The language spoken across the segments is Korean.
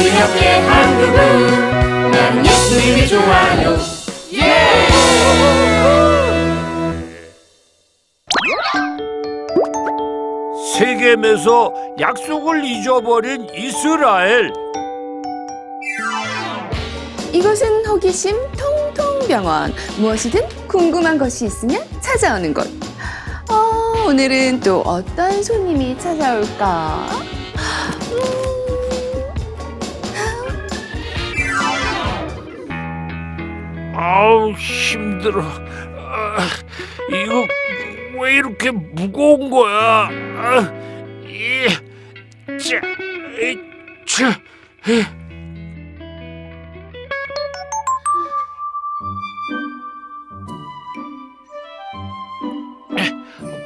우리 함께 한국은 나는 예수님이 좋아요 예! 세겜에서 약속을 잊어버린 이스라엘. 이곳은 호기심 통통병원. 무엇이든 궁금한 것이 있으면 찾아오는 곳. 어, 오늘은 또 어떤 손님이 찾아올까? 아우 힘들어. 아, 이거 왜 이렇게 무거운 거야? 아, 이, 자, 이, 자, 이.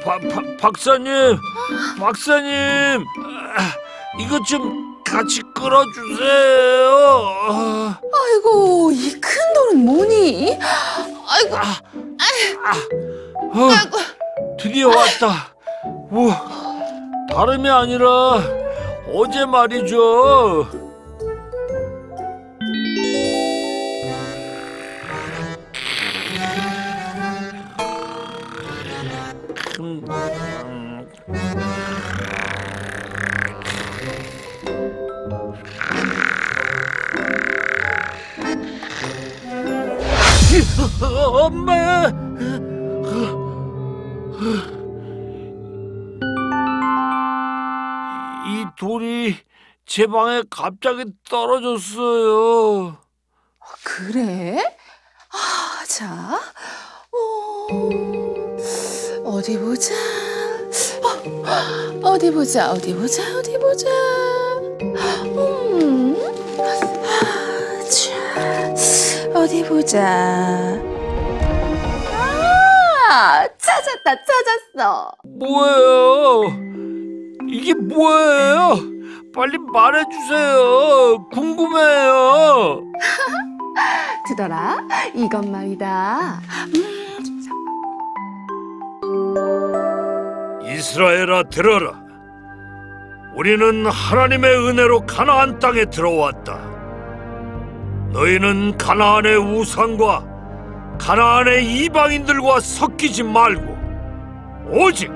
바, 바, 박사님, 박사님, 아, 이거 좀 같이 끌어주세요. 아. 아이고, 이 큰 돌은 뭐니? 아이고, 아, 어, 드디어 왔다. 우와, 다름이 아니라 어제 말이죠. 엄마. 이 돌이 제 방에 갑자기 떨어졌어요. 그래? 아, 자, 어, 어디 보자. 어, 어디 보자, 어디 보자, 어디 보자. 음, 아, 자, 어디 보자. 아, 찾았다, 찾았어. 뭐예요? 이게 뭐예요? 빨리 말해주세요. 궁금해요. 두더라, 이것 말이다. 이스라엘아 들어라. 우리는 하나님의 은혜로 가나안 땅에 들어왔다. 너희는 가나안의 우상과 가나안의 이방인들과 섞이지 말고 오직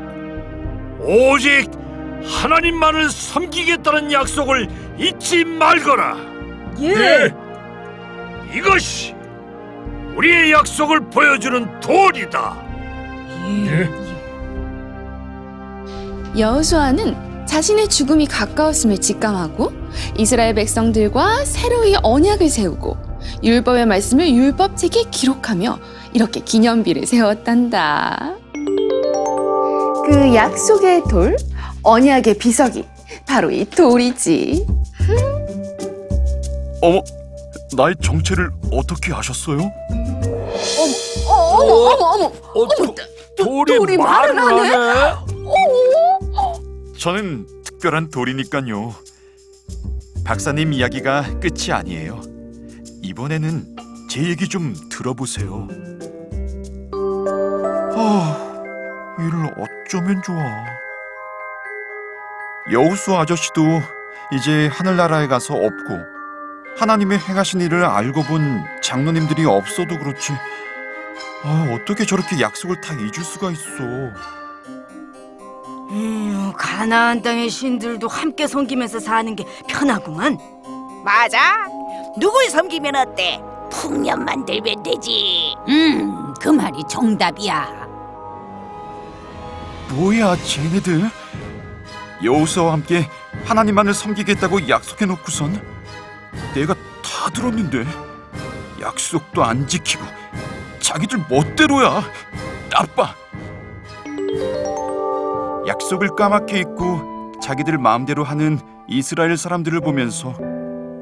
오직 하나님만을 섬기겠다는 약속을 잊지 말거라. 예. 이것이 우리의 약속을 보여주는 돌이다. 예. 여호수아는 자신의 죽음이 가까웠음을 직감하고 이스라엘 백성들과 새로이 언약을 세우고 율법의 말씀을 율법책에 기록하며 이렇게 기념비를 세웠단다. 그 약속의 돌, 언약의 비석이 바로 이 돌이지. 어머, 나의 정체를 어떻게 아셨어요? 어, 어머, 어머, 어머, 어, 도, 돌이, 돌이 말을 말을 하네. 저는 특별한 돌이니까요. 박사님 이야기가 끝이 아니에요. 이번에는 제 얘기 좀 들어보세요. 아, 이를 어쩌면 좋아. 여우수 아저씨도 이제 하늘나라에 가서 없고 하나님의 행하신 일을 알고 본 장로님들이 없어도 그렇지. 아, 어떻게 저렇게 약속을 다 잊을 수가 있어. 음, 가나안 땅의 신들도 함께 섬기면서 사는 게 편하구만. 맞아. 누굴 섬기면 어때? 풍년 만들면 되지. 음, 그 말이 정답이야. 뭐야, 쟤네들? 여호수아와 함께 하나님만을 섬기겠다고 약속해놓고선 내가 다 들었는데 약속도 안 지키고 자기들 멋대로야. 나빠. 약속을 까맣게 잊고 자기들 마음대로 하는 이스라엘 사람들을 보면서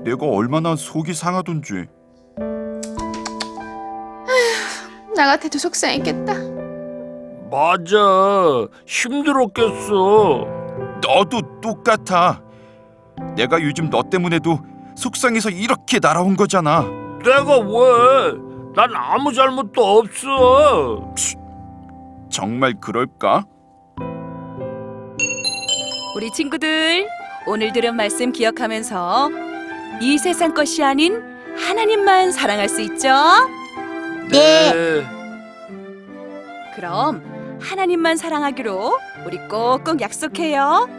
내가 얼마나 속이 상하던지. 나 같아도 속상했겠다. 맞아. 힘들었겠어. 너도 똑같아. 내가 요즘 너 때문에도 속상해서 이렇게 날아온 거잖아. 내가 왜? 난 아무 잘못도 없어. 정말 그럴까? 우리 친구들 오늘 들은 말씀 기억하면서 이 세상 것이 아닌 하나님만 사랑할 수 있죠? 네. 그럼 하나님만 사랑하기로 우리 꼭꼭 약속해요.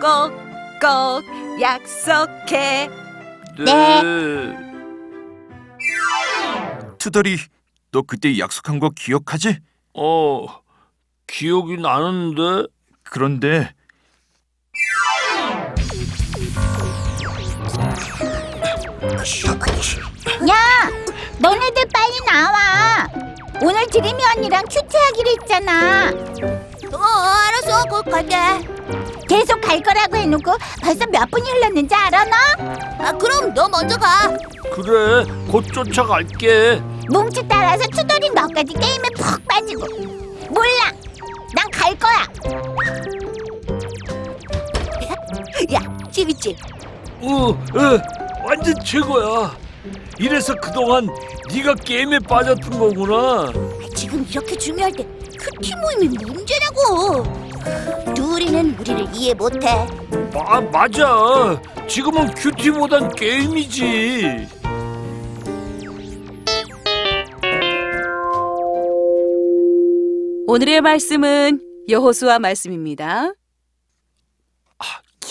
꼭꼭 약속해. 네. 투덜이 너 그때 약속한 거 기억하지? 어, 기억이 나는데. 그런데 야, 너네들 빨리 나와. 오늘 드림이 언니랑 큐티하기로 했잖아. 어, 알았어. 곧 갈게. 계속 갈 거라고 해놓고 벌써 몇 분이 흘렀는지 알아 너? 아, 그럼 너 먼저 가. 그래, 곧 쫓아갈게. 뭉치 따라서 투덜이 너까지 게임에 푹 빠지고. 몰라. 난 갈 거야. 야, 재밌지? 어, 어, 완전 최고야. 이래서 그동안 네가 게임에 빠졌던 거구나. 지금 이렇게 중요할 때 큐티 모임이 문제라고. 둘이는 우리를 이해 못해. 마, 맞아. 지금은 큐티보단 게임이지. 오늘의 말씀은 여호수아 말씀입니다.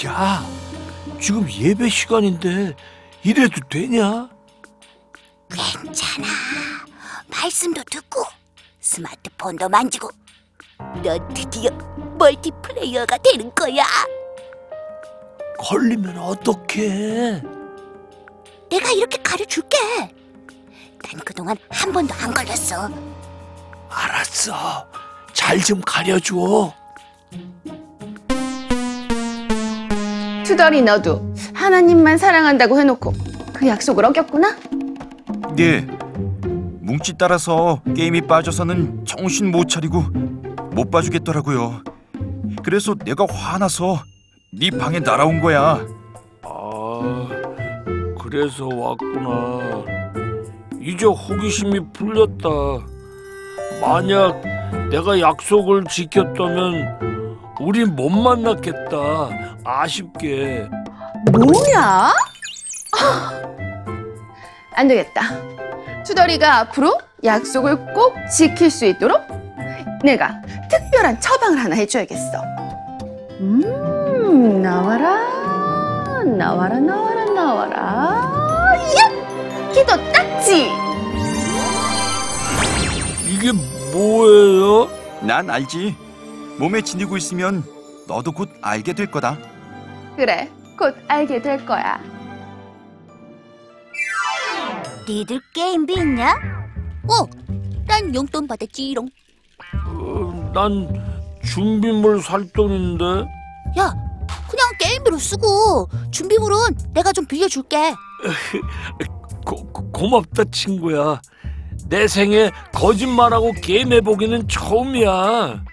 야, 지금 예배 시간인데 이래도 되냐? 괜찮아. 말씀도 듣고 스마트폰도 만지고 넌 드디어 멀티플레이어가 되는 거야. 걸리면 어떡해? 내가 이렇게 가르줄게. 난 그동안 한 번도 안 걸렸어. 알았어. 잘 좀 가려줘. 투덜이 너도 하나님만 사랑한다고 해놓고 그 약속을 어겼구나? 네 뭉치 따라서 게임이 빠져서는 정신 못 차리고 못 봐주겠더라고요. 그래서 내가 화나서 네 방에 날아온 거야. 아, 그래서 왔구나. 이제 호기심이 풀렸다. 만약 내가 약속을 지켰다면 우리 못 만났겠다. 아쉽게. 뭐야? 안 되겠다. 투덜이가 앞으로 약속을 꼭 지킬 수 있도록 내가 특별한 처방을 하나 해줘야겠어. 음, 나와라, 나와라, 나와라, 나와라. 야! 기도 딱지! 이게 뭐예요? 난 알지. 몸에 지니고 있으면 너도 곧 알게 될 거다. 그래, 곧 알게 될 거야. 니들 게임비 있냐? 어, 난 용돈 받았지롱. 어, 난 준비물 살 돈인데. 야, 그냥 게임비로 쓰고 준비물은 내가 좀 빌려줄게. 고, 고- 고맙다 친구야. 내 생에 거짓말하고 게임해보기는 처음이야.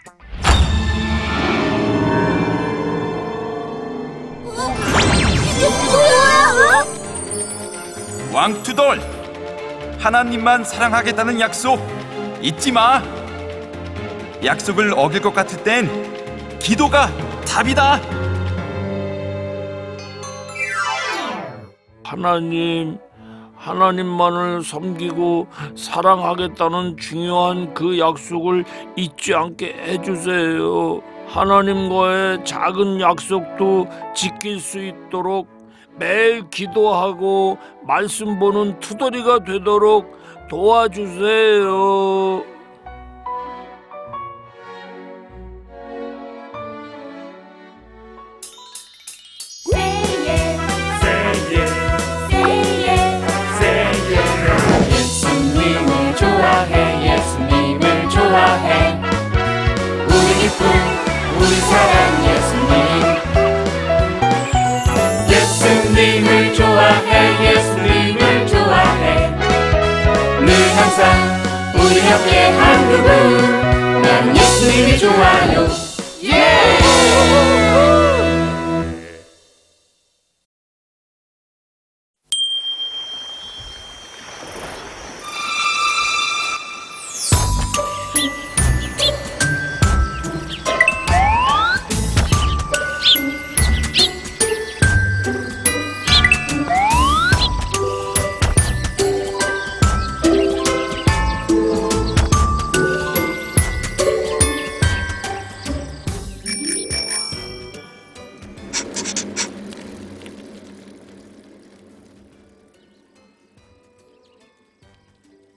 왕투돌 하나님만 사랑하겠다는 약속 잊지 마. 약속을 어길 것 같을 땐 기도가 답이다. 하나님, 하나님만을 섬기고 사랑하겠다는 중요한 그 약속을 잊지 않게 해주세요. 하나님과의 작은 약속도 지킬 수 있도록 매일 기도하고 말씀 보는 투덜이가 되도록 도와주세요. 좋아요 예!